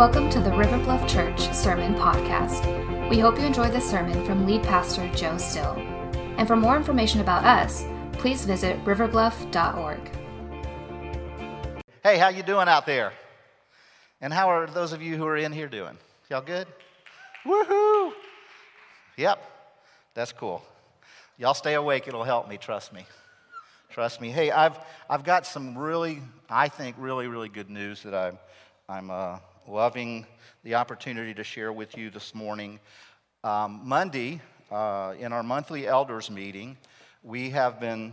Welcome to the River Bluff Church Sermon Podcast. We hope you enjoy this sermon from lead pastor Joe Still. And for more information about us, please visit riverbluff.org. Hey, how you doing out there? And how are those of you who are in here doing? Y'all good? Woohoo! Yep, that's cool. Y'all stay awake, it'll help me, trust me. Trust me. Hey, I've, I've got some really, I think, really, really good news that I'm, I'm uh, loving the opportunity to share with you this morning. Um, Monday, uh, in our monthly elders meeting, we have been,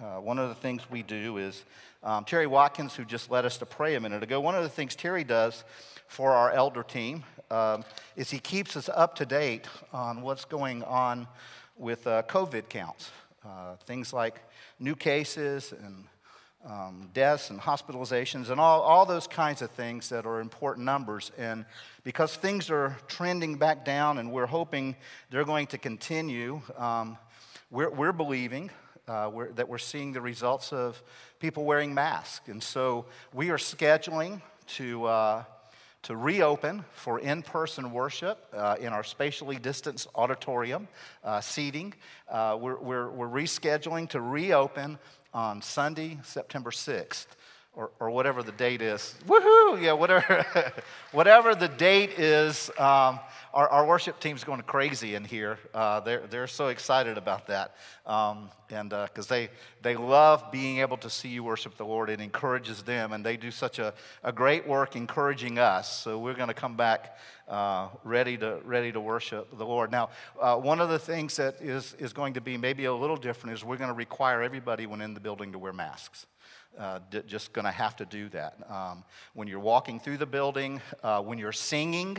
uh, one of the things we do is, um, Terry Watkins, who just led us to pray a minute ago, one of the things Terry does for our elder team um, is he keeps us up to date on what's going on with uh, COVID counts. Uh, things like new cases and um, deaths and hospitalizations and all, all those kinds of things that are important numbers. And because things are trending back down and we're hoping they're going to continue, um, we're, we're believing uh, we're, that we're seeing the results of people wearing masks. And so we are scheduling to. Uh, to reopen for in person worship uh, in our spatially distanced auditorium uh, seating. Uh, we're, we're, we're rescheduling to reopen on Sunday, September 6th. Or, or whatever the date is. Woohoo! Yeah, whatever, whatever the date is. Um, our, our worship team's going crazy in here. Uh, they're, they're so excited about that. Um, and because uh, they, they love being able to see you worship the Lord, it encourages them. And they do such a, a great work encouraging us. So we're going to come back uh, ready, to, ready to worship the Lord. Now, uh, one of the things that is, is going to be maybe a little different is we're going to require everybody when in the building to wear masks. Uh, d- just going to have to do that. Um, when you're walking through the building, uh, when you're singing,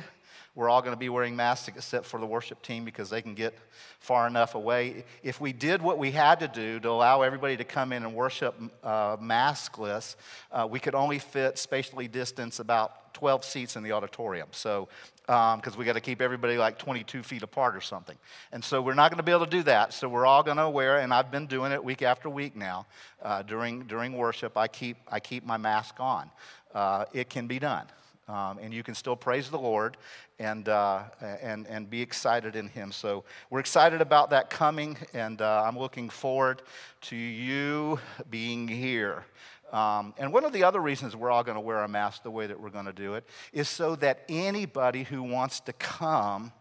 we're all going to be wearing masks except for the worship team because they can get far enough away. If we did what we had to do to allow everybody to come in and worship uh, maskless, uh, we could only fit spatially distance about 12 seats in the auditorium. So, because um, we got to keep everybody like 22 feet apart or something. And so we're not going to be able to do that. So we're all going to wear, and I've been doing it week after week now. Uh, during, during worship, I keep, I keep my mask on. Uh, it can be done. Um, and you can still praise the Lord and, uh, and, and be excited in Him. So we're excited about that coming, and uh, I'm looking forward to you being here. Um, and one of the other reasons we're all going to wear a mask the way that we're going to do it is so that anybody who wants to come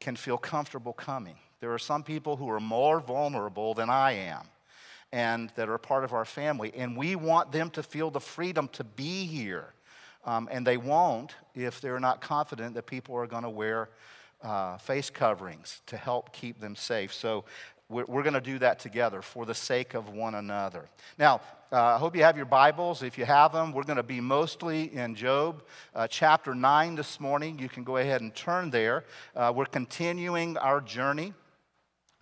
can feel comfortable coming. There are some people who are more vulnerable than I am and that are part of our family, and we want them to feel the freedom to be here um, and they won't if they're not confident that people are going to wear uh, face coverings to help keep them safe. So we're, we're going to do that together for the sake of one another. Now, uh, I hope you have your Bibles. If you have them, we're going to be mostly in Job uh, chapter 9 this morning. You can go ahead and turn there. Uh, we're continuing our journey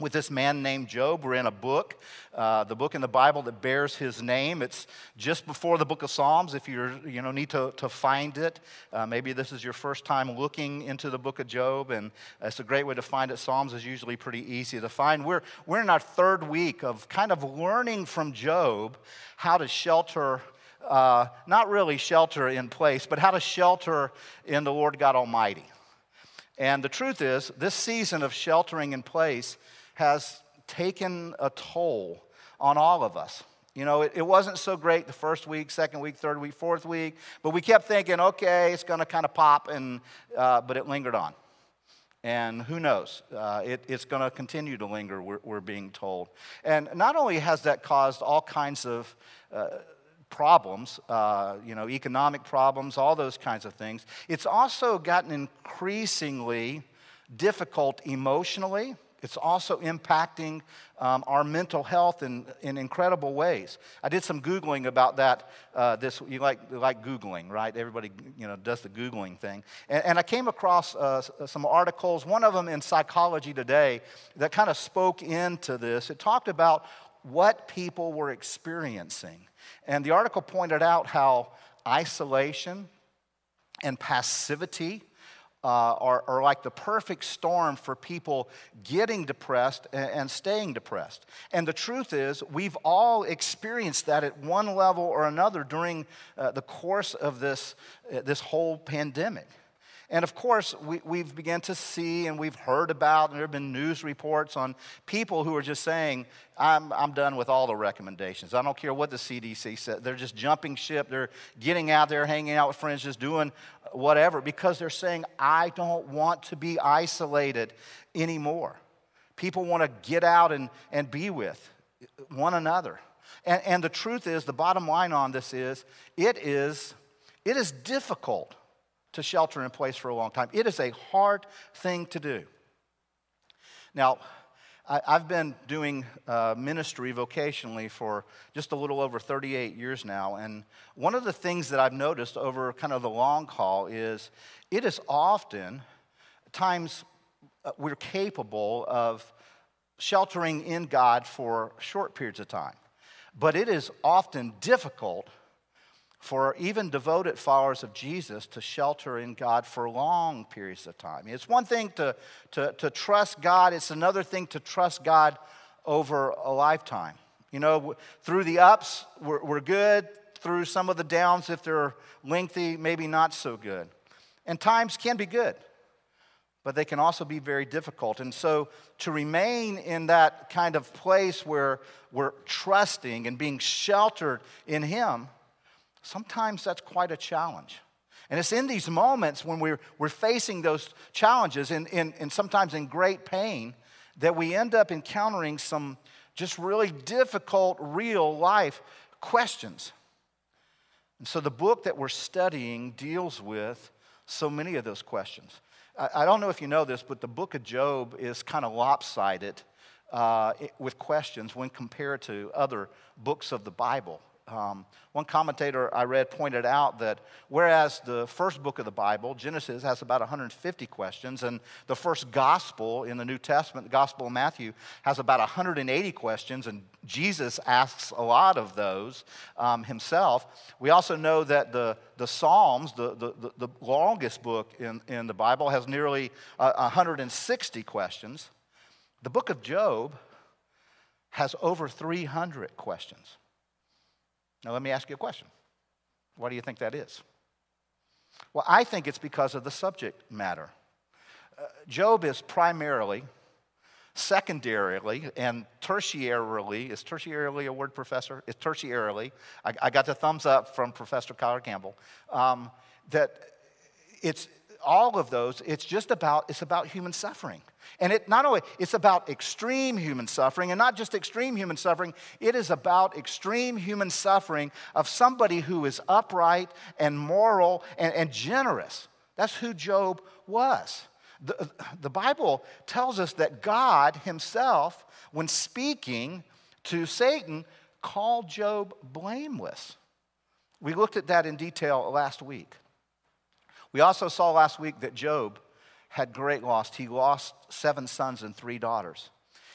with this man named Job. We're in a book, uh, the book in the Bible that bears his name. It's just before the book of Psalms. If you you know need to, to find it, uh, maybe this is your first time looking into the book of Job, and it's a great way to find it. Psalms is usually pretty easy to find. We're we're in our third week of kind of learning from Job how to shelter. Uh, not really shelter in place, but how to shelter in the Lord God Almighty. And the truth is, this season of sheltering in place has taken a toll on all of us. You know, it, it, wasn't so great the first week, second week, third week, fourth week, but we kept thinking, okay, it's going to kind of pop, and, uh, but it lingered on. And who knows? Uh, it, it's going to continue to linger, we're, we're, being told. And not only has that caused all kinds of uh, problems, uh, you know, economic problems, all those kinds of things, it's also gotten increasingly difficult emotionally it's also impacting um, our mental health in, in incredible ways. I did some Googling about that. Uh, this, you like, you like Googling, right? Everybody you know, does the Googling thing. And, and I came across uh, some articles, one of them in Psychology Today, that kind of spoke into this. It talked about what people were experiencing. And the article pointed out how isolation and passivity uh, are, are, like the perfect storm for people getting depressed and, and, staying depressed. And the truth is, we've all experienced that at one level or another during uh, the course of this, uh, this whole pandemic. And of course, we, we've begun to see and we've heard about, and there have been news reports on people who are just saying, I'm, I'm done with all the recommendations. I don't care what the CDC said. They're just jumping ship. They're getting out there, hanging out with friends, just doing whatever because they're saying, I don't want to be isolated anymore. People want to get out and, and be with one another. And, and the truth is, the bottom line on this is, it is, it is difficult to shelter in place for a long time. It is a hard thing to do. Now, I, have been doing uh, ministry vocationally for just a little over 38 years now, and one of the things that I've noticed over kind of the long haul is it is often times uh, we're capable of sheltering in God for short periods of time, but it is often difficult for even devoted followers of Jesus to shelter in God for long periods of time. It's one thing to, to, to trust God, it's another thing to trust God over a lifetime. You know, through the ups, we're, we're good. Through some of the downs, if they're lengthy, maybe not so good. And times can be good, but they can also be very difficult. And so to remain in that kind of place where we're trusting and being sheltered in Him Sometimes that's quite a challenge. And it's in these moments when we're, we're facing those challenges and, sometimes in great pain that we end up encountering some just really difficult real life questions. And so the book that we're studying deals with so many of those questions. I, I don't know if you know this, but the book of Job is kind of lopsided uh, with questions when compared to other books of the Bible. Um, one commentator I read pointed out that whereas the first book of the Bible, Genesis, has about 150 questions, and the first gospel in the New Testament, the Gospel of Matthew, has about 180 questions, and Jesus asks a lot of those um, himself. We also know that the, the Psalms, the, the, the longest book in, in the Bible, has nearly uh, 160 questions. The book of Job has over 300 questions. Now, let me ask you a question. Why do you think that is? Well, I think it's because of the subject matter. Uh, Job is primarily, secondarily, and tertiarily, is tertiarily a word, Professor? It's tertiarily. I, I got the thumbs up from Professor Kyler Campbell. Um, that it's all of those, it's just about, it's about human suffering. And it not only, it's about extreme human suffering, and not just extreme human suffering, it is about extreme human suffering of somebody who is upright and moral and, and generous. That's who Job was. The, the Bible tells us that God Himself, when speaking to Satan, called Job blameless. We looked at that in detail last week. We also saw last week that Job had great loss. He lost seven sons and three daughters.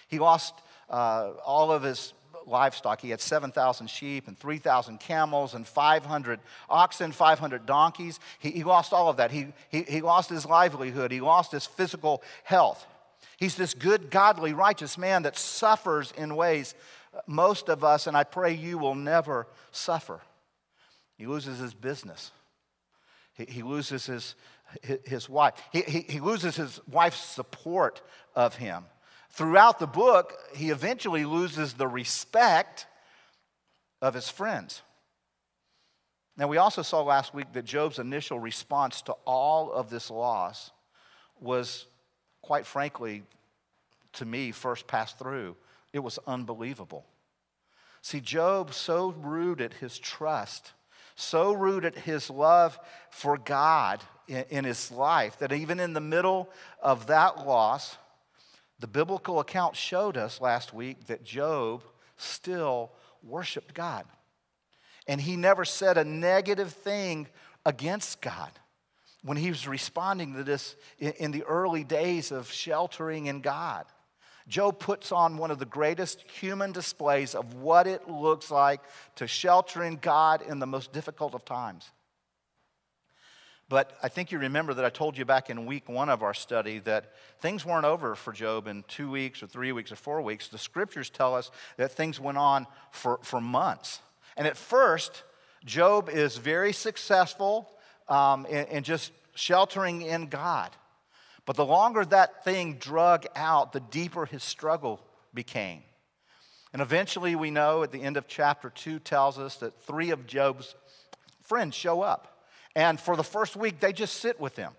He lost uh, all of his livestock. He had 7,000 sheep and 3,000 camels and 500 oxen, 500 donkeys. He, he lost all of that. He, he, he lost his livelihood. He lost his physical health. He's this good, godly, righteous man that suffers in ways most of us, and I pray you will never suffer. He loses his business. He, loses his, his wife. He, he, he loses his wife's support of him. Throughout the book, he eventually loses the respect of his friends. Now, we also saw last week that Job's initial response to all of this loss was, quite frankly, to me, first passed through, it was unbelievable. See, Job so rooted his trust so rooted his love for God in, in his life that even in the middle of that loss, the biblical account showed us last week that Job still worshiped God. And he never said a negative thing against God when he was responding to this in the early days of sheltering in God. Job puts on one of the greatest human displays of what it looks like to shelter in God in the most difficult of times. But I think you remember that I told you back in week one of our study that things weren't over for Job in two weeks or three weeks or four weeks. The scriptures tell us that things went on for, for months. And at first, Job is very successful um, in, in just sheltering in God. But the longer that thing drug out, the deeper his struggle became. And eventually, we know at the end of chapter 2 tells us that three of Job's friends show up. And for the first week, they just sit with him.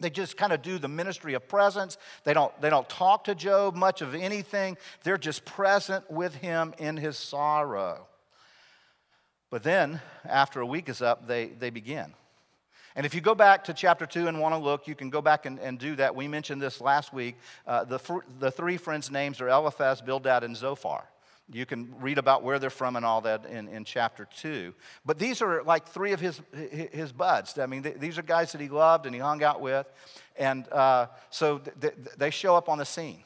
They just kind of do the ministry of presence. They don't, they don't talk to Job much of anything. They're just present with him in his sorrow. But then, after a week is up, they, they begin. And if you go back to chapter 2 and want to look, you can go back and, and do that. We mentioned this last week. Uh, the, the three friends' names are Eliphaz, Bildad, and Zophar. You can read about where they're from and all that in, in chapter 2. But these are like three of his, his buds. I mean, these are guys that he loved and he hung out with. And uh, so th- they show up on the scene.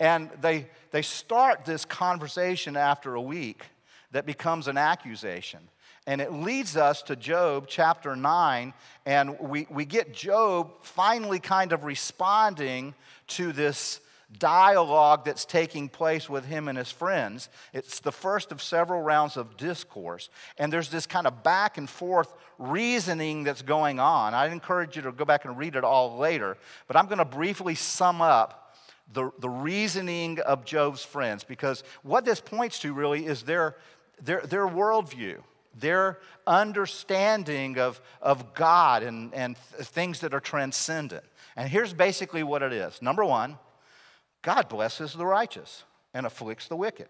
And they, they start this conversation after a week that becomes an accusation. And it leads us to Job chapter 9, and we, we get Job finally kind of responding to this dialogue that's taking place with him and his friends. It's the first of several rounds of discourse. And there's this kind of back and forth reasoning that's going on. I'd encourage you to go back and read it all later. But I'm going to briefly sum up the, the reasoning of Job's friends because what this points to really is their, their, their worldview their understanding of, of God and, and things that are transcendent. And here's basically what it is number one, God blesses the righteous and afflicts the wicked.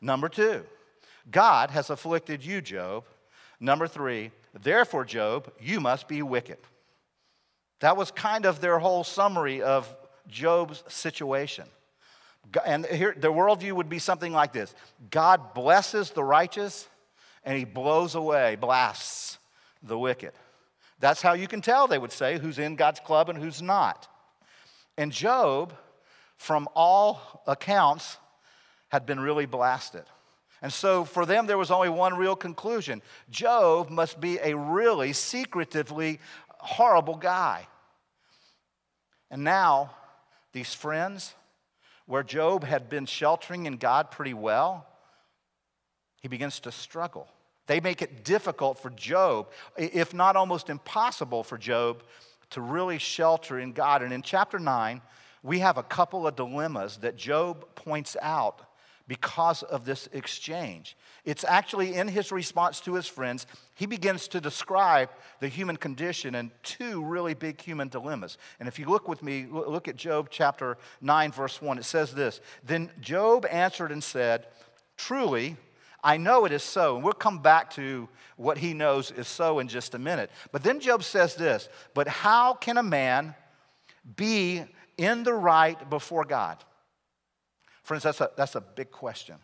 Number two, God has afflicted you, Job. Number three, therefore, Job, you must be wicked. That was kind of their whole summary of Job's situation. And here, the worldview would be something like this God blesses the righteous, and he blows away, blasts the wicked. That's how you can tell, they would say, who's in God's club and who's not. And Job from all accounts, had been really blasted. And so for them, there was only one real conclusion Job must be a really secretively horrible guy. And now, these friends, where Job had been sheltering in God pretty well, he begins to struggle. They make it difficult for Job, if not almost impossible for Job, to really shelter in God. And in chapter 9, we have a couple of dilemmas that Job points out because of this exchange. It's actually in his response to his friends, he begins to describe the human condition and two really big human dilemmas. And if you look with me, look at Job chapter 9, verse 1, it says this Then Job answered and said, Truly, I know it is so. And we'll come back to what he knows is so in just a minute. But then Job says this But how can a man be in the right before God? Friends, that's a, that's a big question.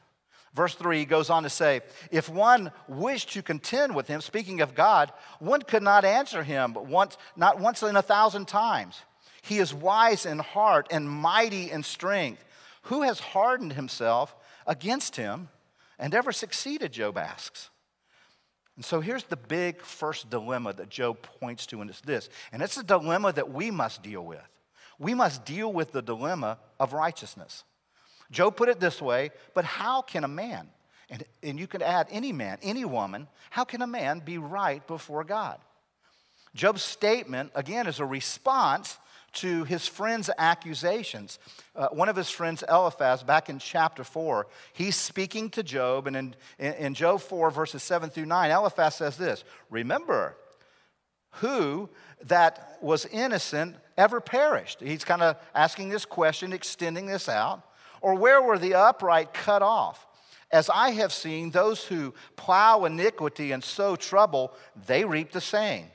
Verse 3 he goes on to say, If one wished to contend with him, speaking of God, one could not answer him, but once, not once in a thousand times. He is wise in heart and mighty in strength. Who has hardened himself against him and ever succeeded? Job asks. And so here's the big first dilemma that Job points to, and it's this. And it's a dilemma that we must deal with we must deal with the dilemma of righteousness. Job put it this way but how can a man, and, and you can add any man, any woman, how can a man be right before God? Job's statement, again, is a response to his friend's accusations. Uh, one of his friends, Eliphaz, back in chapter 4, he's speaking to Job, and in, in, Job 4, verses 7 through 9, Eliphaz says this Remember who that was innocent ever perished? He's kind of asking this question, extending this out. Or where were the upright cut off? As I have seen, those who plow iniquity and sow trouble, they reap the same.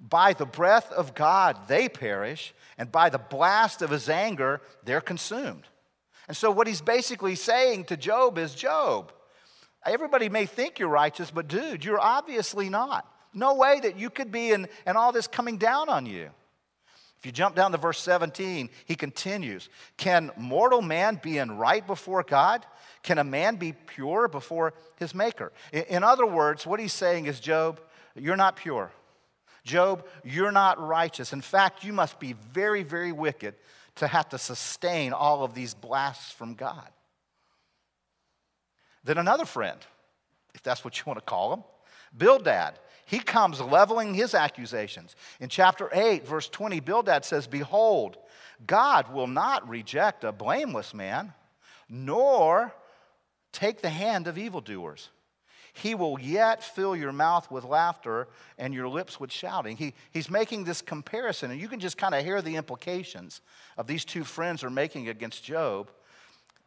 By the breath of God, they perish, and by the blast of his anger, they're consumed. And so, what he's basically saying to Job is Job, everybody may think you're righteous, but dude, you're obviously not. No way that you could be, and, all this coming down on you. If you jump down to verse 17, he continues Can mortal man be in right before God? Can a man be pure before his maker? In other words, what he's saying is, Job, you're not pure. Job, you're not righteous. In fact, you must be very, very wicked to have to sustain all of these blasts from God. Then another friend, if that's what you want to call him, Bildad, he comes leveling his accusations. In chapter 8, verse 20, Bildad says, Behold, God will not reject a blameless man, nor take the hand of evildoers. He will yet fill your mouth with laughter and your lips with shouting. He, he's making this comparison, and you can just kind of hear the implications of these two friends are making against Job.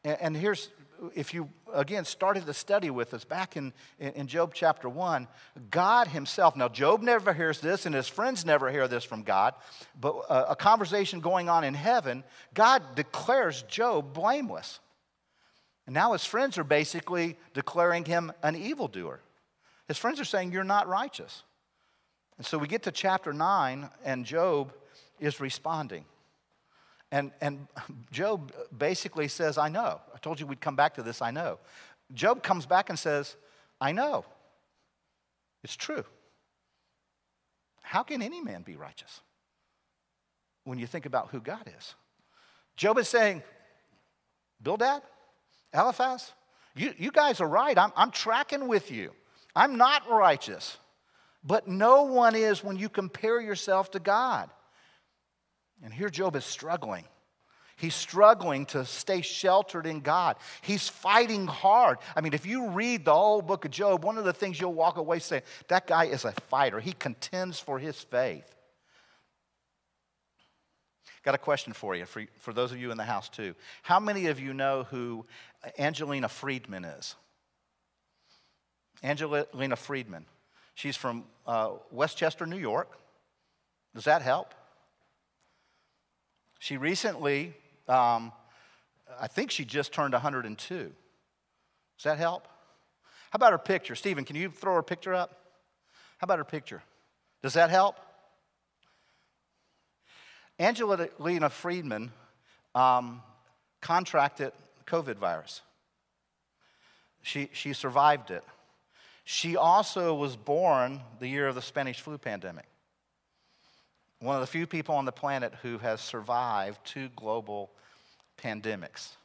And, and here's, if you again started the study with us back in, in, Job chapter 1, God Himself, now Job never hears this and his friends never hear this from God, but a, a conversation going on in heaven, God declares Job blameless. And now his friends are basically declaring him an evildoer. His friends are saying, You're not righteous. And so we get to chapter 9, and Job is responding. And, and Job basically says, I know. I told you we'd come back to this, I know. Job comes back and says, I know. It's true. How can any man be righteous when you think about who God is? Job is saying, Bildad, Eliphaz, you, you guys are right. I'm, I'm tracking with you. I'm not righteous. But no one is when you compare yourself to God. And here Job is struggling. He's struggling to stay sheltered in God. He's fighting hard. I mean, if you read the whole book of Job, one of the things you'll walk away saying, that guy is a fighter. He contends for his faith. Got a question for you, for, for those of you in the house too. How many of you know who Angelina Friedman is? Angelina Friedman. She's from uh, Westchester, New York. Does that help? She recently, um, I think she just turned 102. Does that help? How about her picture? Stephen, can you throw her picture up? How about her picture? Does that help? Angelina Friedman um, contracted COVID virus. She, she survived it. She also was born the year of the Spanish flu pandemic. One of the few people on the planet who has survived two global pandemics.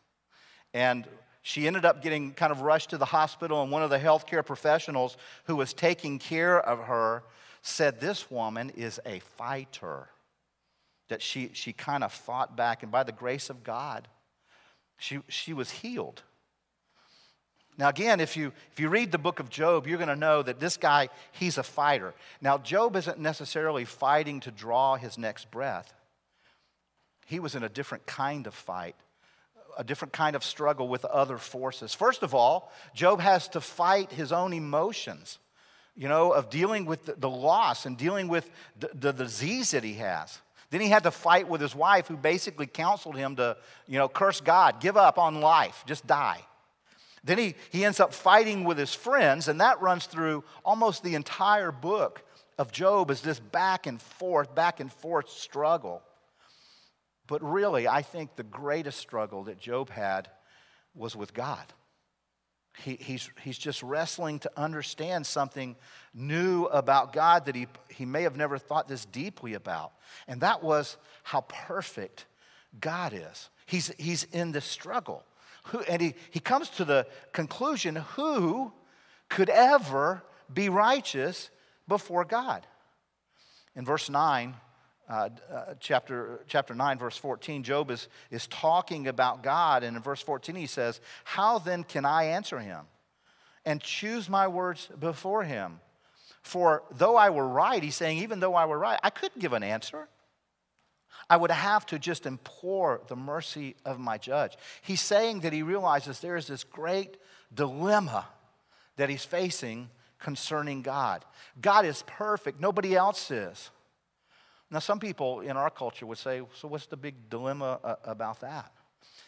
And she ended up getting kind of rushed to the hospital, and one of the healthcare professionals who was taking care of her said, This woman is a fighter that she, she kind of fought back, and by the grace of God, she, she was healed. Now, again, if you, if you read the book of Job, you're going to know that this guy, he's a fighter. Now, Job isn't necessarily fighting to draw his next breath, he was in a different kind of fight, a different kind of struggle with other forces. First of all, Job has to fight his own emotions, you know, of dealing with the, loss and dealing with the, the disease that he has. Then he had to fight with his wife, who basically counseled him to, you know, curse God, give up on life, just die. Then he, he ends up fighting with his friends, and that runs through almost the entire book of Job as this back and forth, back and forth struggle. But really, I think the greatest struggle that Job had was with God. He, he's, he's just wrestling to understand something new about God that he, he may have never thought this deeply about. And that was how perfect God is. He's, he's in this struggle. Who, and he, he comes to the conclusion who could ever be righteous before God? In verse 9, uh, uh, chapter, chapter 9, verse 14, Job is, is talking about God. And in verse 14, he says, How then can I answer him and choose my words before him? For though I were right, he's saying, even though I were right, I couldn't give an answer. I would have to just implore the mercy of my judge. He's saying that he realizes there is this great dilemma that he's facing concerning God. God is perfect, nobody else is. Now, some people in our culture would say, so what's the big dilemma uh, about that?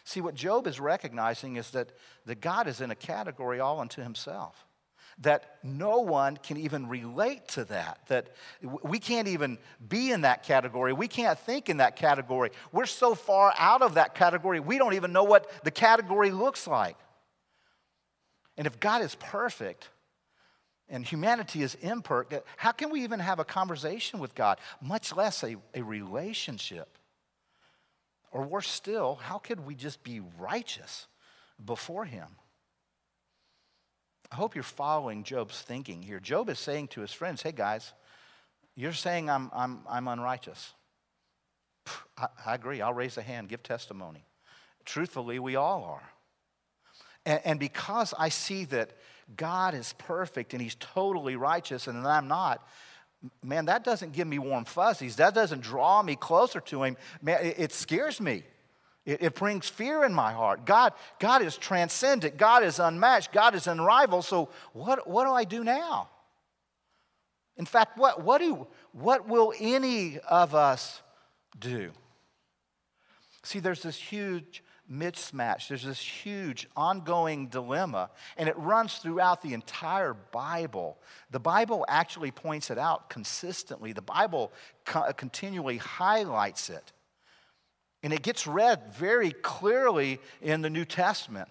See, what Job is recognizing is that, that God is in a category all unto himself. That no one can even relate to that. That we can't even be in that category. We can't think in that category. We're so far out of that category, we don't even know what the category looks like. And if God is perfect, and humanity is imperfect, how can we even have a conversation with God, much less a, a relationship? Or worse still, how could we just be righteous before Him? I hope you're following Job's thinking here. Job is saying to his friends, hey guys, you're saying I'm, I'm, I'm unrighteous. I, I agree. I'll raise a hand, give testimony. Truthfully, we all are. And, and because I see that God is perfect and He's totally righteous and I'm not, man, that doesn't give me warm fuzzies. That doesn't draw me closer to Him. Man, it, it scares me. It, it, brings fear in my heart. God, God is transcendent. God is unmatched. God is unrivaled. So what, what do I do now? In fact, what, what, do, what will any of us do? See, there's this huge mismatch. There's this huge ongoing dilemma, and it runs throughout the entire Bible. The Bible actually points it out consistently, the Bible co- continually highlights it. And it gets read very clearly in the New Testament.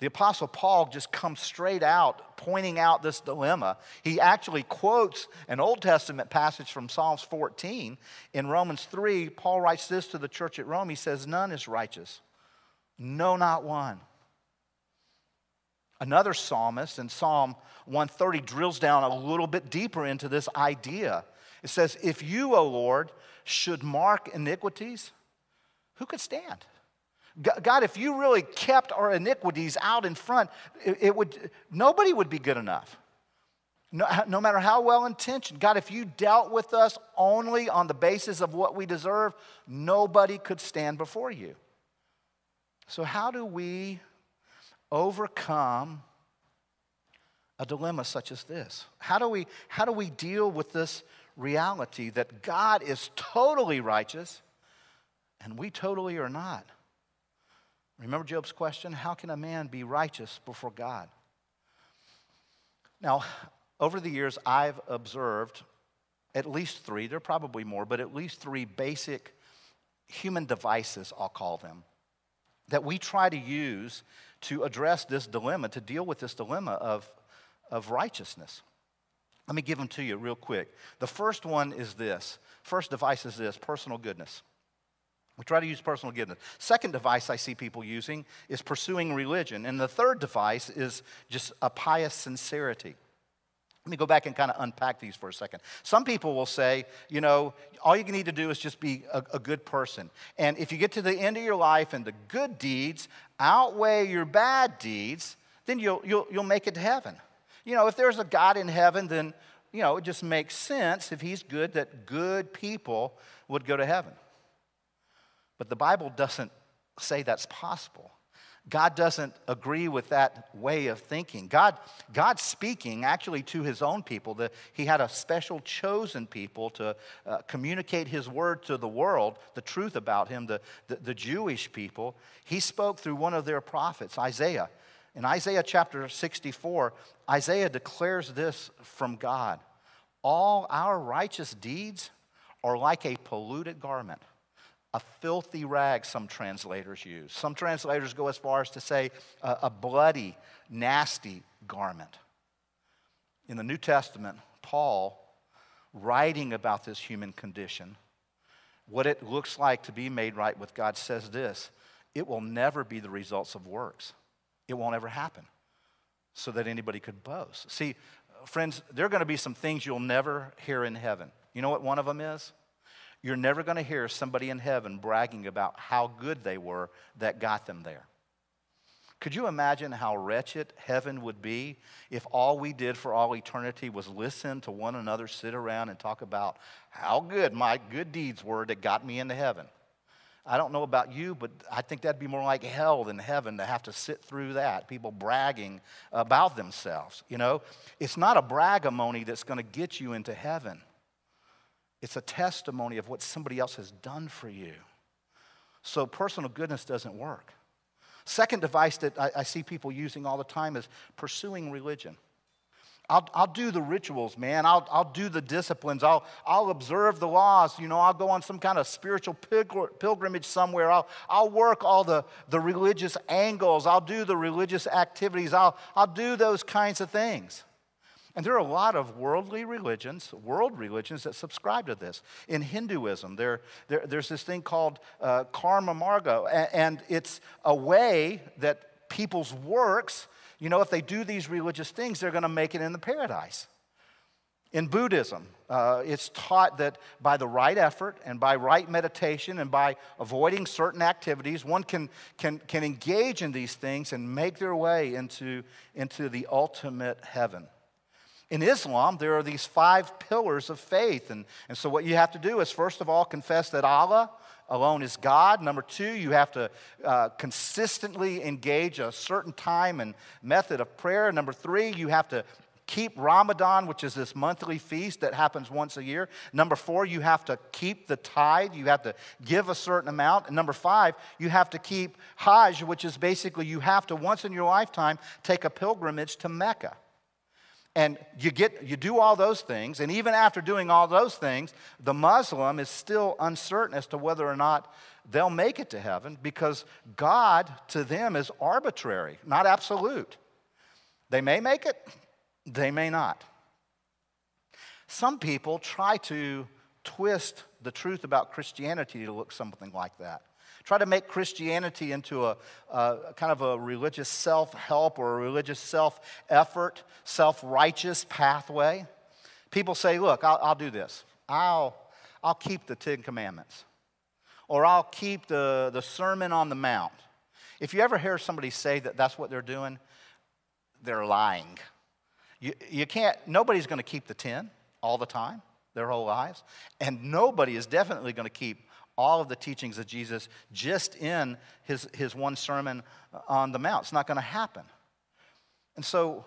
The Apostle Paul just comes straight out pointing out this dilemma. He actually quotes an Old Testament passage from Psalms 14. In Romans 3, Paul writes this to the church at Rome. He says, None is righteous, no, not one. Another psalmist in Psalm 130 drills down a little bit deeper into this idea. It says, If you, O Lord, should mark iniquities, who could stand? God, if you really kept our iniquities out in front, it, would, nobody would be good enough. No, no matter how well intentioned. God, if you dealt with us only on the basis of what we deserve, nobody could stand before you. So, how do we overcome a dilemma such as this? How do we, how do we deal with this reality that God is totally righteous and we totally are not? Remember Job's question? How can a man be righteous before God? Now, over the years, I've observed at least three, there are probably more, but at least three basic human devices, I'll call them, that we try to use to address this dilemma, to deal with this dilemma of, of righteousness. Let me give them to you real quick. The first one is this first device is this personal goodness. We try to use personal goodness. Second device I see people using is pursuing religion. And the third device is just a pious sincerity. Let me go back and kind of unpack these for a second. Some people will say, you know, all you need to do is just be a, a, good person. And if you get to the end of your life and the good deeds outweigh your bad deeds, then you'll, you'll, you'll make it to heaven. You know, if there's a God in heaven, then, you know, it just makes sense if he's good that good people would go to heaven. But the Bible doesn't say that's possible. God doesn't agree with that way of thinking. God, God's speaking actually to his own people. The, he had a special chosen people to uh, communicate his word to the world, the truth about him, the, the, the Jewish people. He spoke through one of their prophets, Isaiah. In Isaiah chapter 64, Isaiah declares this from God All our righteous deeds are like a polluted garment a filthy rag, some translators use. Some translators go as far as to say a, bloody, nasty garment. In the New Testament, Paul, writing about this human condition, what it looks like to be made right with God, says this it will never be the results of works. It won't ever happen so that anybody could boast. See, friends, there are going to be some things you'll never hear in heaven. You know what one of them is? You're never going to hear somebody in heaven bragging about how good they were that got them there. Could you imagine how wretched heaven would be if all we did for all eternity was listen to one another sit around and talk about how good my good deeds were that got me into heaven? I don't know about you, but I think that'd be more like hell than heaven to have to sit through that. People bragging about themselves. You know, it's not a bragamony that's going to get you into heaven. It's a testimony of what somebody else has done for you. So personal goodness doesn't work. Second device that I, I see people using all the time is pursuing religion. I'll, I'll do the rituals, man. I'll, I'll do the disciplines. I'll, I'll observe the laws. You know, I'll go on some kind of spiritual pilgrimage somewhere. I'll, I'll work all the, the religious angles. I'll do the religious activities. I'll, I'll do those kinds of things. And there are a lot of worldly religions, world religions that subscribe to this. In Hinduism, there, there there's this thing called uh, karma marga, and it's a way that people's works, you know, if they do these religious things, they're going to make it in the paradise. In Buddhism, uh, it's taught that by the right effort and by right meditation and by avoiding certain activities, one can, can, can engage in these things and make their way into, into the ultimate heaven. In Islam, there are these five pillars of faith. And, and so, what you have to do is, first of all, confess that Allah alone is God. Number two, you have to uh, consistently engage a certain time and method of prayer. Number three, you have to keep Ramadan, which is this monthly feast that happens once a year. Number four, you have to keep the tithe. You have to give a certain amount. And number five, you have to keep Hajj, which is basically you have to once in your lifetime take a pilgrimage to Mecca. And you, get, you do all those things, and even after doing all those things, the Muslim is still uncertain as to whether or not they'll make it to heaven because God to them is arbitrary, not absolute. They may make it, they may not. Some people try to twist the truth about Christianity to look something like that try to make Christianity into a, a kind of a religious self help or a religious self effort, self righteous pathway. People say, look, I'll, I'll do this. I'll, I'll keep the Ten Commandments, or I'll keep the, the Sermon on the Mount. If you ever hear somebody say that that's what they're doing, they're lying. You, you can't, nobody's going to keep the 10 all the time, their whole lives. And nobody is definitely going to keep all of the teachings of Jesus just in his, his one sermon on the Mount. It's not going to happen. And so,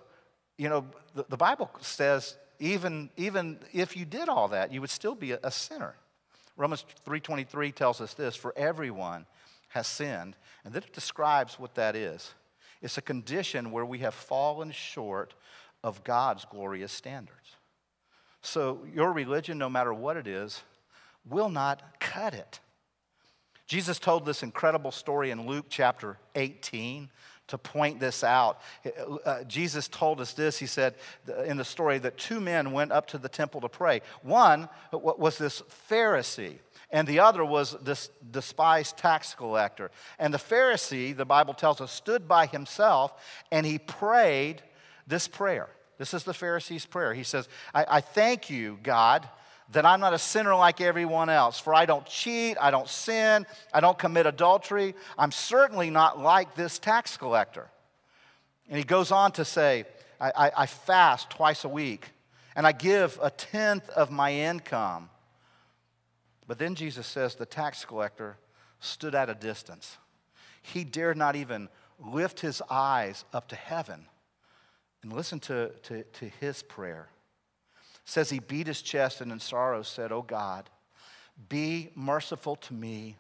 you know, the, the, Bible says even, even if you did all that, you would still be a, a sinner. Romans 3.23 tells us this, for everyone has sinned. And then it describes what that is. It's a condition where we have fallen short of God's glorious standards. So your religion, no matter what it is, will not cut it. Jesus told this incredible story in Luke chapter 18 to point this out. Uh, Jesus told us this. He said in the story that two men went up to the temple to pray. One was this Pharisee, and the other was this despised tax collector. And the Pharisee, the Bible tells us, stood by himself and he prayed this prayer. This is the Pharisee's prayer. He says, I, I thank you, God that I'm not a sinner like everyone else. For I don't cheat, I don't sin, I don't commit adultery. I'm certainly not like this tax collector. And he goes on to say, I, I, I fast twice a week, and I give a tenth of my income. But then Jesus says the tax collector stood at a distance. He dared not even lift his eyes up to heaven and listen to, to, to his prayer says he beat his chest and in sorrow said, Oh God, be merciful to me.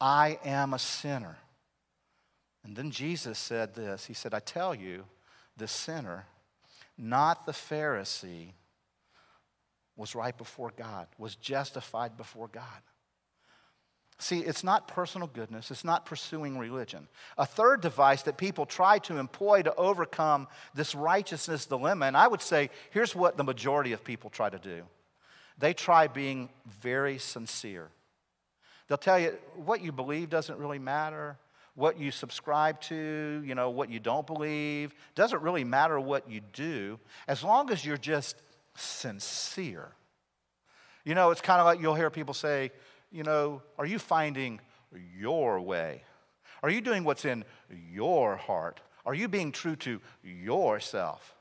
I am a sinner. And then Jesus said this He said, I tell you, the sinner, not the Pharisee, was right before God, was justified before God. See, it's not personal goodness, it's not pursuing religion. A third device that people try to employ to overcome this righteousness dilemma, and I would say here's what the majority of people try to do they try being very sincere. They'll tell you what you believe doesn't really matter. What you subscribe to, you know, what you don't believe, doesn't really matter what you do, as long as you're just sincere. You know, it's kind of like you'll hear people say, you know, are you finding your way? Are you doing what's in your heart? Are you being true to yourself?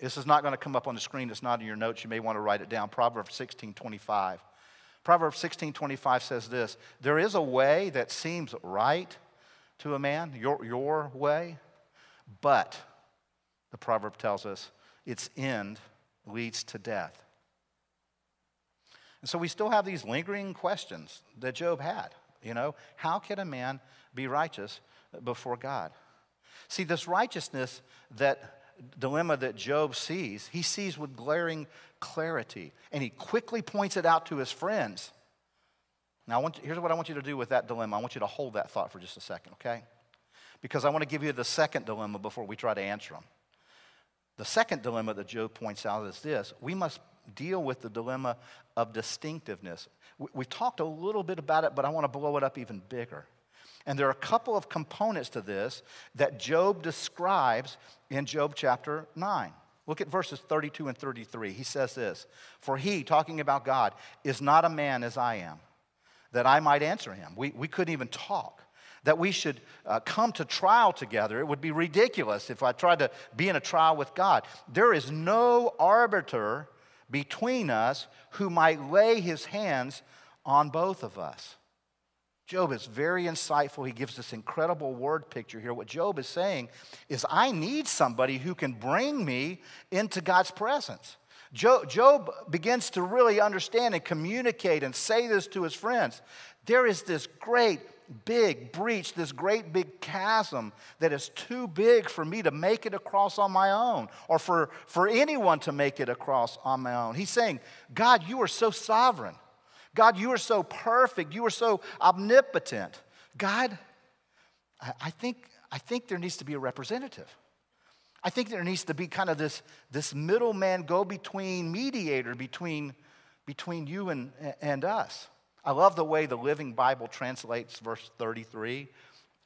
This is not going to come up on the screen. It's not in your notes. You may want to write it down. Proverbs 16 25. Proverbs 16 25 says this There is a way that seems right to a man, your, your way, but the proverb tells us its end leads to death. And so we still have these lingering questions that Job had. You know, how can a man be righteous before God? See, this righteousness, that dilemma that Job sees, he sees with glaring clarity, and he quickly points it out to his friends. Now, here's what I want you to do with that dilemma. I want you to hold that thought for just a second, okay? Because I want to give you the second dilemma before we try to answer them. The second dilemma that Job points out is this we must deal with the dilemma of distinctiveness. We've talked a little bit about it, but I want to blow it up even bigger. And there are a couple of components to this that Job describes in Job chapter 9. Look at verses 32 and 33. He says this For he, talking about God, is not a man as I am, that I might answer him. We, we couldn't even talk. That we should uh, come to trial together. It would be ridiculous if I tried to be in a trial with God. There is no arbiter between us who might lay his hands on both of us. Job is very insightful. He gives this incredible word picture here. What Job is saying is, I need somebody who can bring me into God's presence. Job, Job begins to really understand and communicate and say this to his friends. There is this great big breach, this great big chasm that is too big for me to make it across on my own or for, for anyone to make it across on my own. He's saying, God, you are so sovereign. God, you are so perfect. You are so omnipotent. God, I think, I think there needs to be a representative. I think there needs to be kind of this, this middleman go between mediator between, between you and, and us. I love the way the Living Bible translates verse 33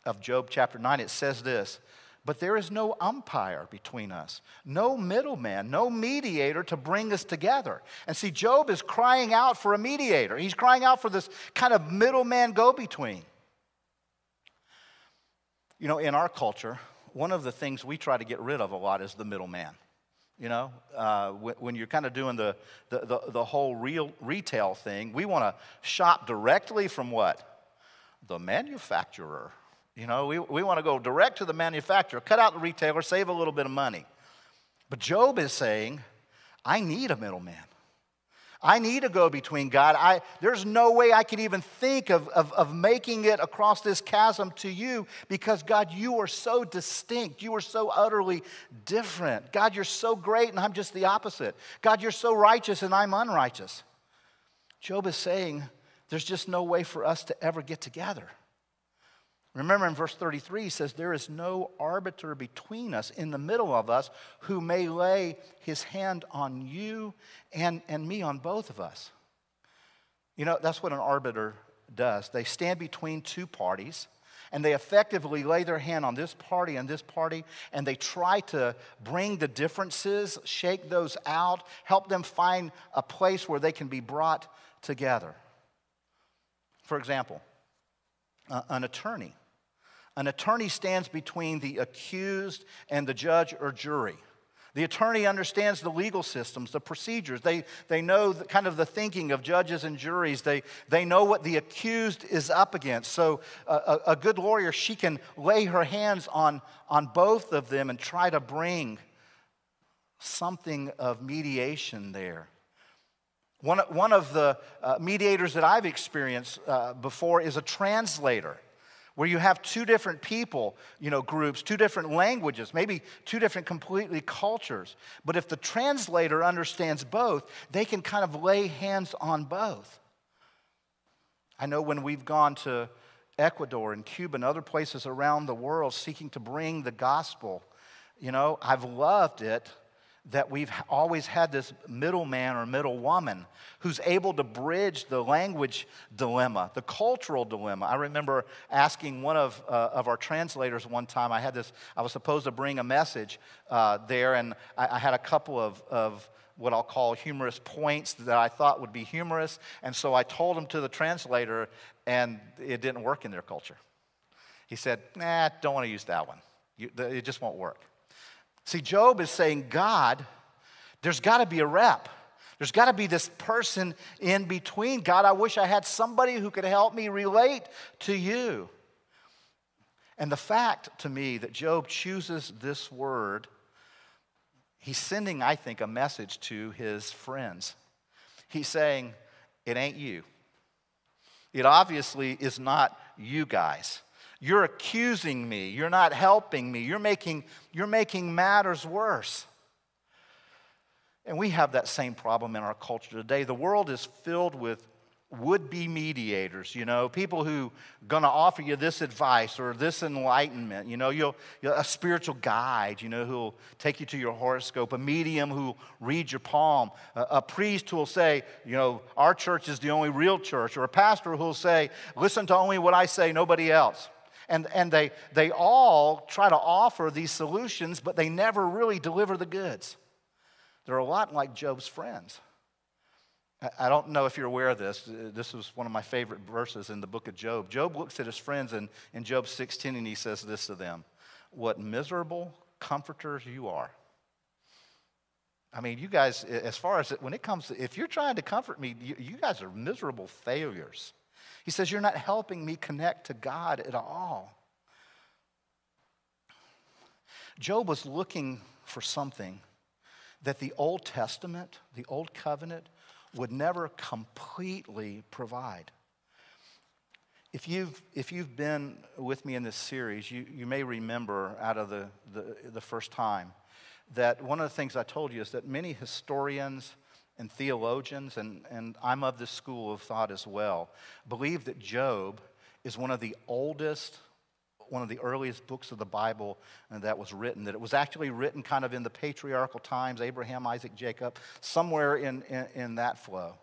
of Job chapter 9. It says this but there is no umpire between us, no middleman, no mediator to bring us together. And see, Job is crying out for a mediator. He's crying out for this kind of middleman go between. You know, in our culture, one of the things we try to get rid of a lot is the middleman. You know, uh, when, when, you're kind of doing the, the, the, the whole real retail thing, we want to shop directly from what? The manufacturer. You know, we, we want to go direct to the manufacturer, cut out the retailer, save a little bit of money. But Job is saying, I need a middleman. I need to go between God. I, there's no way I could even think of, of, of making it across this chasm to you because, God, you are so distinct. You are so utterly different. God, you're so great and I'm just the opposite. God, you're so righteous and I'm unrighteous. Job is saying, there's just no way for us to ever get together. Remember in verse 33, he says, There is no arbiter between us, in the middle of us, who may lay his hand on you and, and me, on both of us. You know, that's what an arbiter does. They stand between two parties and they effectively lay their hand on this party and this party, and they try to bring the differences, shake those out, help them find a place where they can be brought together. For example, uh, an attorney an attorney stands between the accused and the judge or jury. The attorney understands the legal systems, the procedures. They, they know the, kind of the thinking of judges and juries. They, they know what the accused is up against. So, a, a good lawyer, she can lay her hands on, on both of them and try to bring something of mediation there. One, one of the uh, mediators that I've experienced uh, before is a translator where you have two different people, you know, groups, two different languages, maybe two different completely cultures. But if the translator understands both, they can kind of lay hands on both. I know when we've gone to Ecuador and Cuba and other places around the world seeking to bring the gospel, you know, I've loved it that we've always had this middleman or middle woman who's able to bridge the language dilemma, the cultural dilemma. I remember asking one of, uh, of our translators one time, I had this, I was supposed to bring a message uh, there, and I, I, had a couple of, of what I'll call humorous points that I thought would be humorous, and so I told them to the translator, and it didn't work in their culture. He said, nah, don't want to use that one. You, it just won't work. See, Job is saying, God, there's got to be a rep. There's got to be this person in between. God, I wish I had somebody who could help me relate to you. And the fact to me that Job chooses this word, he's sending, I think, a message to his friends. He's saying, It ain't you. It obviously is not you guys. You're accusing me. You're not helping me. You're making, you're making matters worse. And we have that same problem in our culture today. The world is filled with would be mediators, you know, people who are going to offer you this advice or this enlightenment, you know, you'll, you'll, a spiritual guide, you know, who'll take you to your horoscope, a medium who'll read your palm, a, a priest who'll say, you know, our church is the only real church, or a pastor who'll say, listen to only what I say, nobody else. And, and they, they all try to offer these solutions, but they never really deliver the goods. They're a lot like Job's friends. I don't know if you're aware of this. Uh, this was one of my favorite verses in the book of Job. Job looks at his friends in, in Job 16 and he says this to them What miserable comforters you are. I mean, you guys, as far as when it comes to, if you're trying to comfort me, you, you guys are miserable failures. He says, You're not helping me connect to God at all. Job was looking for something that the Old Testament, the Old Covenant, would never completely provide. If you've, if you've been with me in this series, you, you may remember out of the, the, the first time that one of the things I told you is that many historians and theologians, and, and I'm of this school of thought as well, believe that Job is one of the oldest one of the earliest books of the Bible that was written, that it was actually written kind of in the patriarchal times Abraham, Isaac, Jacob, somewhere in, in, in that flow.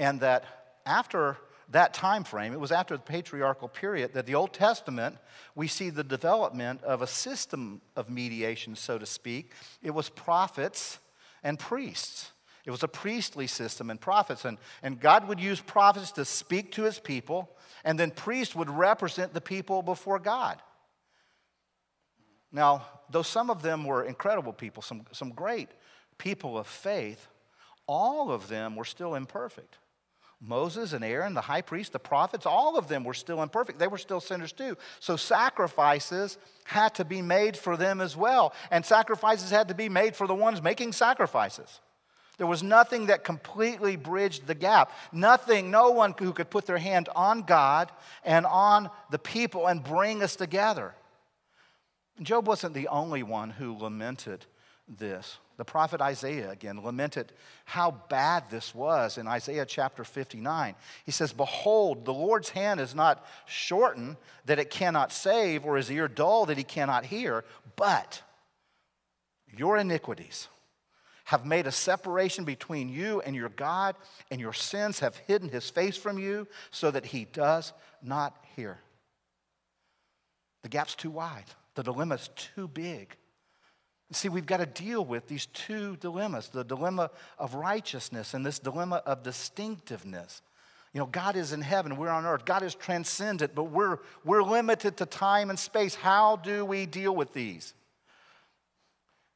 And that after that time frame, it was after the patriarchal period that the Old Testament, we see the development of a system of mediation, so to speak. It was prophets and priests. It was a priestly system and prophets. And, and God would use prophets to speak to his people and then priests would represent the people before God. Now, though some of them were incredible people, some, some great people of faith, all of them were still imperfect. Moses and Aaron, the high priest, the prophets, all of them were still imperfect. They were still sinners too. So sacrifices had to be made for them as well. And sacrifices had to be made for the ones making sacrifices. There was nothing that completely bridged the gap. Nothing, no one who could put their hand on God and on the people and bring us together. Job wasn't the only one who lamented this. The prophet Isaiah, again, lamented how bad this was in Isaiah chapter 59. He says, Behold, the Lord's hand is not shortened that it cannot save, or his ear dull that he cannot hear, but your iniquities have made a separation between you and your God, and your sins have hidden his face from you so that he does not hear. The gap's too wide, the dilemma's too big. See, we've got to deal with these two dilemmas the dilemma of righteousness and this dilemma of distinctiveness. You know, God is in heaven, we're on earth. God is transcendent, but we're, we're limited to time and space. How do we deal with these?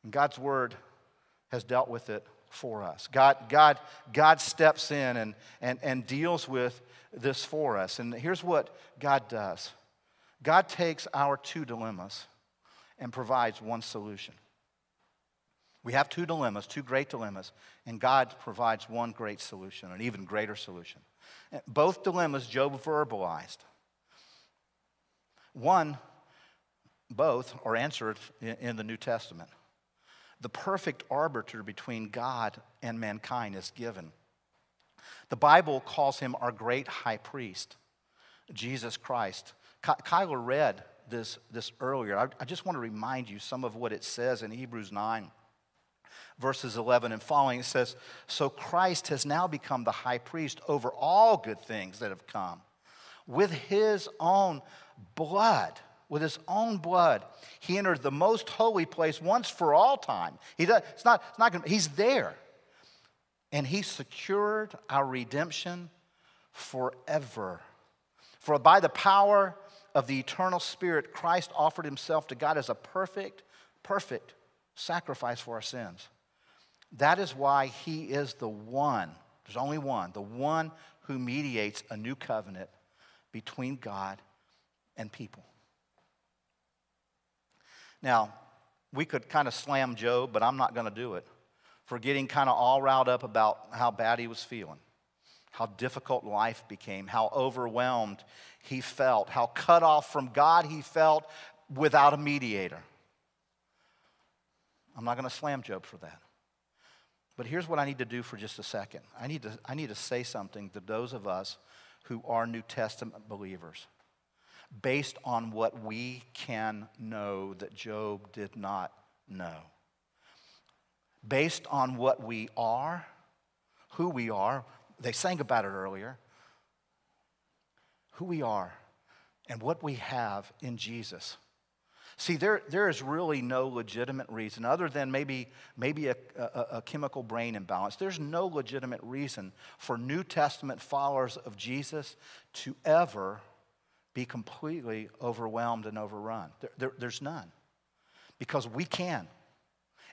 And God's word has dealt with it for us. God, God, God steps in and, and, and deals with this for us. And here's what God does God takes our two dilemmas and provides one solution. We have two dilemmas, two great dilemmas, and God provides one great solution, an even greater solution. Both dilemmas Job verbalized. One, both are answered in the New Testament the perfect arbiter between God and mankind is given. The Bible calls him our great high priest, Jesus Christ. Kyler read this, this earlier. I, I just want to remind you some of what it says in Hebrews 9, verses 11 and following. It says, So Christ has now become the high priest over all good things that have come. With his own blood, with his own blood, he entered the most holy place once for all time. He does, it's not, it's not gonna, he's there. And he secured our redemption forever. For by the power of the eternal Spirit, Christ offered himself to God as a perfect, perfect sacrifice for our sins. That is why he is the one, there's only one, the one who mediates a new covenant between God and people. Now, we could kind of slam Job, but I'm not going to do it for getting kind of all riled up about how bad he was feeling, how difficult life became, how overwhelmed he felt, how cut off from God he felt without a mediator. I'm not going to slam Job for that. But here's what I need to do for just a second I need to, I need to say something to those of us who are New Testament believers based on what we can know that Job did not know. Based on what we are, who we are, they sang about it earlier, who we are and what we have in Jesus. See, there, there is really no legitimate reason, other than maybe, maybe a, a, a, chemical brain imbalance. There's no legitimate reason for New Testament followers of Jesus to ever be completely overwhelmed and overrun. There, there, there's none. Because we can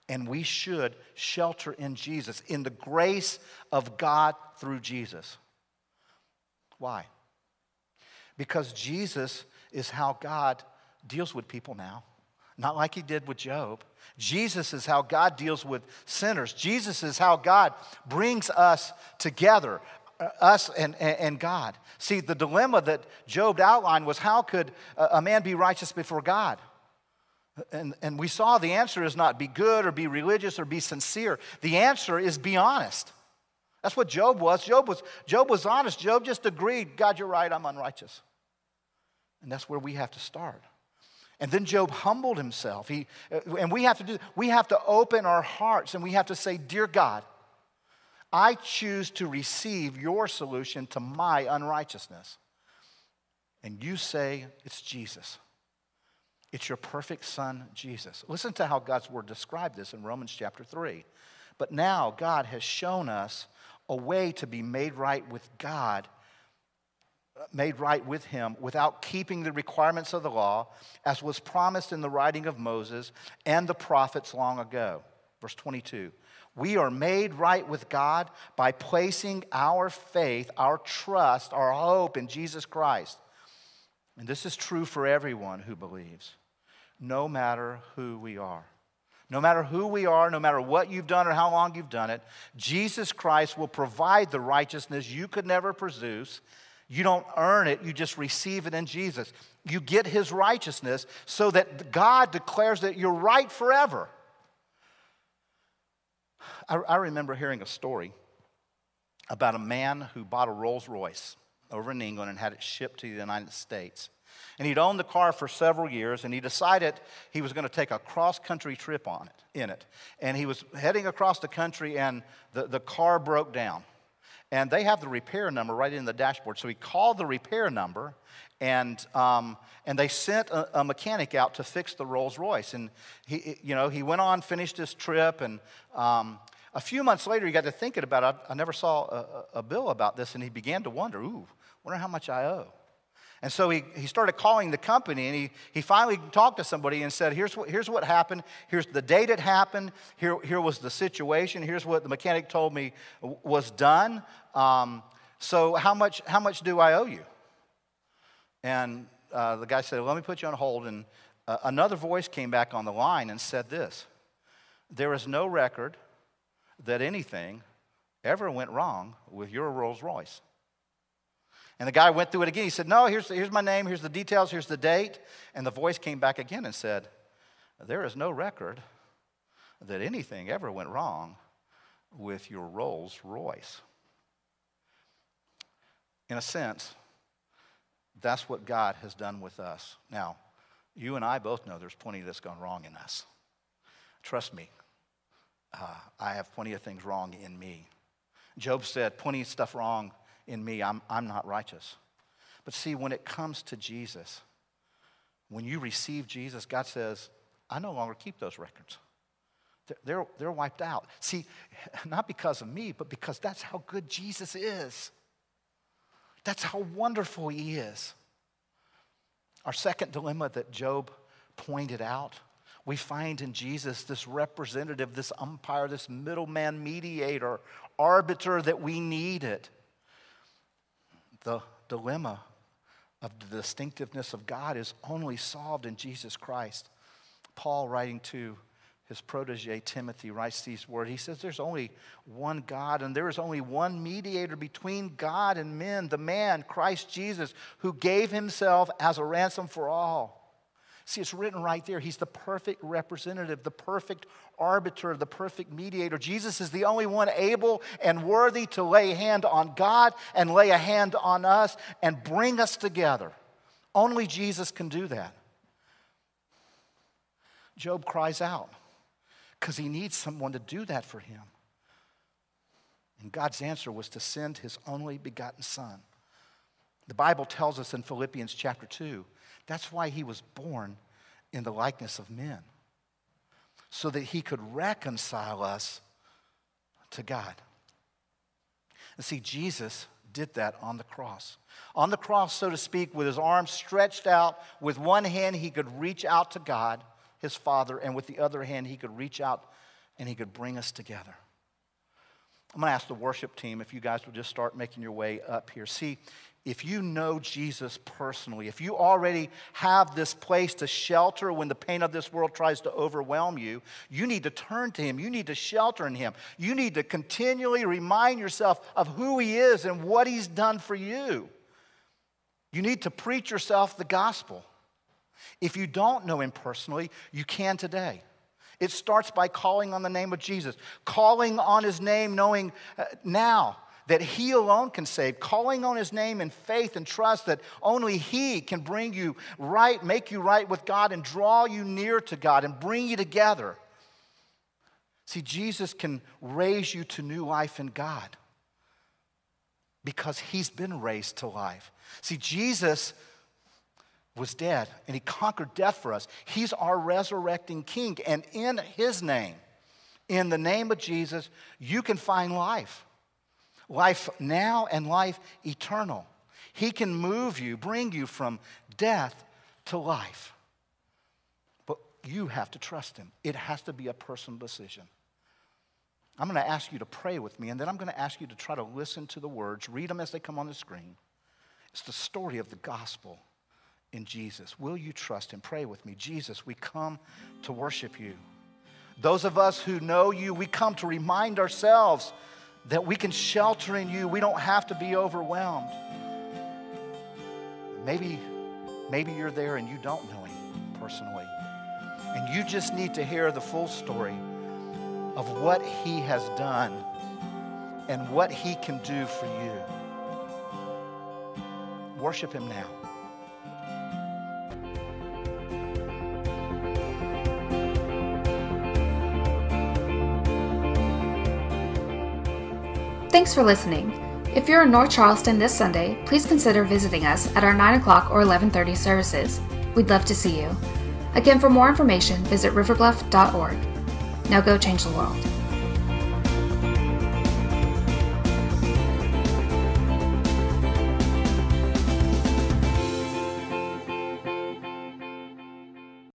and we should shelter in Jesus, in the grace of God through Jesus. Why? Because Jesus is how God deals with people now, not like he did with Job. Jesus is how God deals with sinners. Jesus is how God brings us together, us and, and God. See, the dilemma that Job outlined was how could a man be righteous before God? And, and we saw the answer is not be good or be religious or be sincere. The answer is be honest. That's what Job was. Job was, Job was honest. Job just agreed, God, you're right, I'm unrighteous. And that's where we have to start. And then Job humbled himself. He, uh, and we have to do, we have to open our hearts and we have to say, Dear God, I choose to receive your solution to my unrighteousness. And you say it's Jesus. It's your perfect son, Jesus. Listen to how God's word described this in Romans chapter 3. But now God has shown us a way to be made right with God made right with him without keeping the requirements of the law, as was promised in the writing of Moses and the prophets long ago. Verse 22 We are made right with God by placing our faith, our trust, our hope in Jesus Christ. And this is true for everyone who believes, no matter who we are. No matter who we are, no matter what you've done or how long you've done it, Jesus Christ will provide the righteousness you could never produce you don't earn it, you just receive it in Jesus. You get his righteousness so that God declares that you're right forever. I, I remember hearing a story about a man who bought a Rolls Royce over in England and had it shipped to the United States. And he'd owned the car for several years, and he decided he was going to take a cross country trip on it, in it. And he was heading across the country, and the, the car broke down. And they have the repair number right in the dashboard. So he called the repair number, and, um, and they sent a, a, mechanic out to fix the Rolls Royce. And he, you know, he went on, finished his trip, and um, a few months later, he got to thinking about it. I, I never saw a, a, bill about this, and he began to wonder, ooh, wonder how much I owe. And so he, he started calling the company and he, he finally talked to somebody and said, here's what, here's what happened. Here's the date it happened. Here, here was the situation. Here's what the mechanic told me was done. Um, so how much, how much do I owe you? And uh, the guy said, let me put you on hold. And uh, another voice came back on the line and said this There is no record that anything ever went wrong with your Rolls Royce. And the guy went through it again. He said, No, here's, here's my name, here's the details, here's the date. And the voice came back again and said, There is no record that anything ever went wrong with your Rolls Royce. In a sense, that's what God has done with us. Now, you and I both know there's plenty that's gone wrong in us. Trust me, uh, I have plenty of things wrong in me. Job said, plenty of stuff wrong in me, I'm, I'm not righteous. But see, when it comes to Jesus, when you receive Jesus, God says, I no longer keep those records. They're, they're, they're wiped out. See, not because of me, but because that's how good Jesus is. That's how wonderful he is. Our second dilemma that Job pointed out we find in Jesus this representative, this umpire, this middleman mediator, arbiter that we needed the dilemma of the distinctiveness of God is only solved in Jesus Christ. Paul, writing to his protege Timothy, writes these words. He says, There's only one God, and there is only one mediator between God and men, the man, Christ Jesus, who gave himself as a ransom for all. See, it's written right there. He's the perfect representative, the perfect arbiter, the perfect mediator. Jesus is the only one able and worthy to lay a hand on God and lay a hand on us and bring us together. Only Jesus can do that. Job cries out because he needs someone to do that for him. And God's answer was to send his only begotten Son. The Bible tells us in Philippians chapter 2 that's why he was born in the likeness of men, so that he could reconcile us to God. And see, Jesus did that on the cross. On the cross, so to speak, with his arms stretched out, with one hand, he could reach out to God, his Father, and with the other hand, he could reach out and he could bring us together. I'm going to ask the worship team if you guys will just start making your way up here. See, if you know Jesus personally, if you already have this place to shelter when the pain of this world tries to overwhelm you, you need to turn to Him. You need to shelter in Him. You need to continually remind yourself of who He is and what He's done for you. You need to preach yourself the gospel. If you don't know Him personally, you can today. It starts by calling on the name of Jesus, calling on His name, knowing uh, now that He alone can save, calling on His name in faith and trust that only He can bring you right, make you right with God, and draw you near to God and bring you together. See, Jesus can raise you to new life in God because He's been raised to life. See, Jesus was dead and He conquered death for us. He's our resurrecting King, and in His name, in the name of Jesus, you can find life life now and life eternal. He can move you, bring you from death to life. But you have to trust Him. It has to be a personal decision. I'm going to ask you to pray with me, and then I'm going to ask you to try to listen to the words, read them as they come on the screen. It's the story of the gospel in Jesus. Will you trust and Pray with me. Jesus, we come to worship you. Those of us who know you, we come to remind ourselves that we can shelter in you. We don't have to be overwhelmed. Maybe, maybe you're there and you don't know him personally. And you just need to hear the full story of what he has done and what he can do for you. Worship him now. Thanks for listening. If you're in North Charleston this Sunday, please consider visiting us at our 9 o'clock or 11:30 services. We'd love to see you. Again, for more information, visit riverbluff.org. Now go change the world.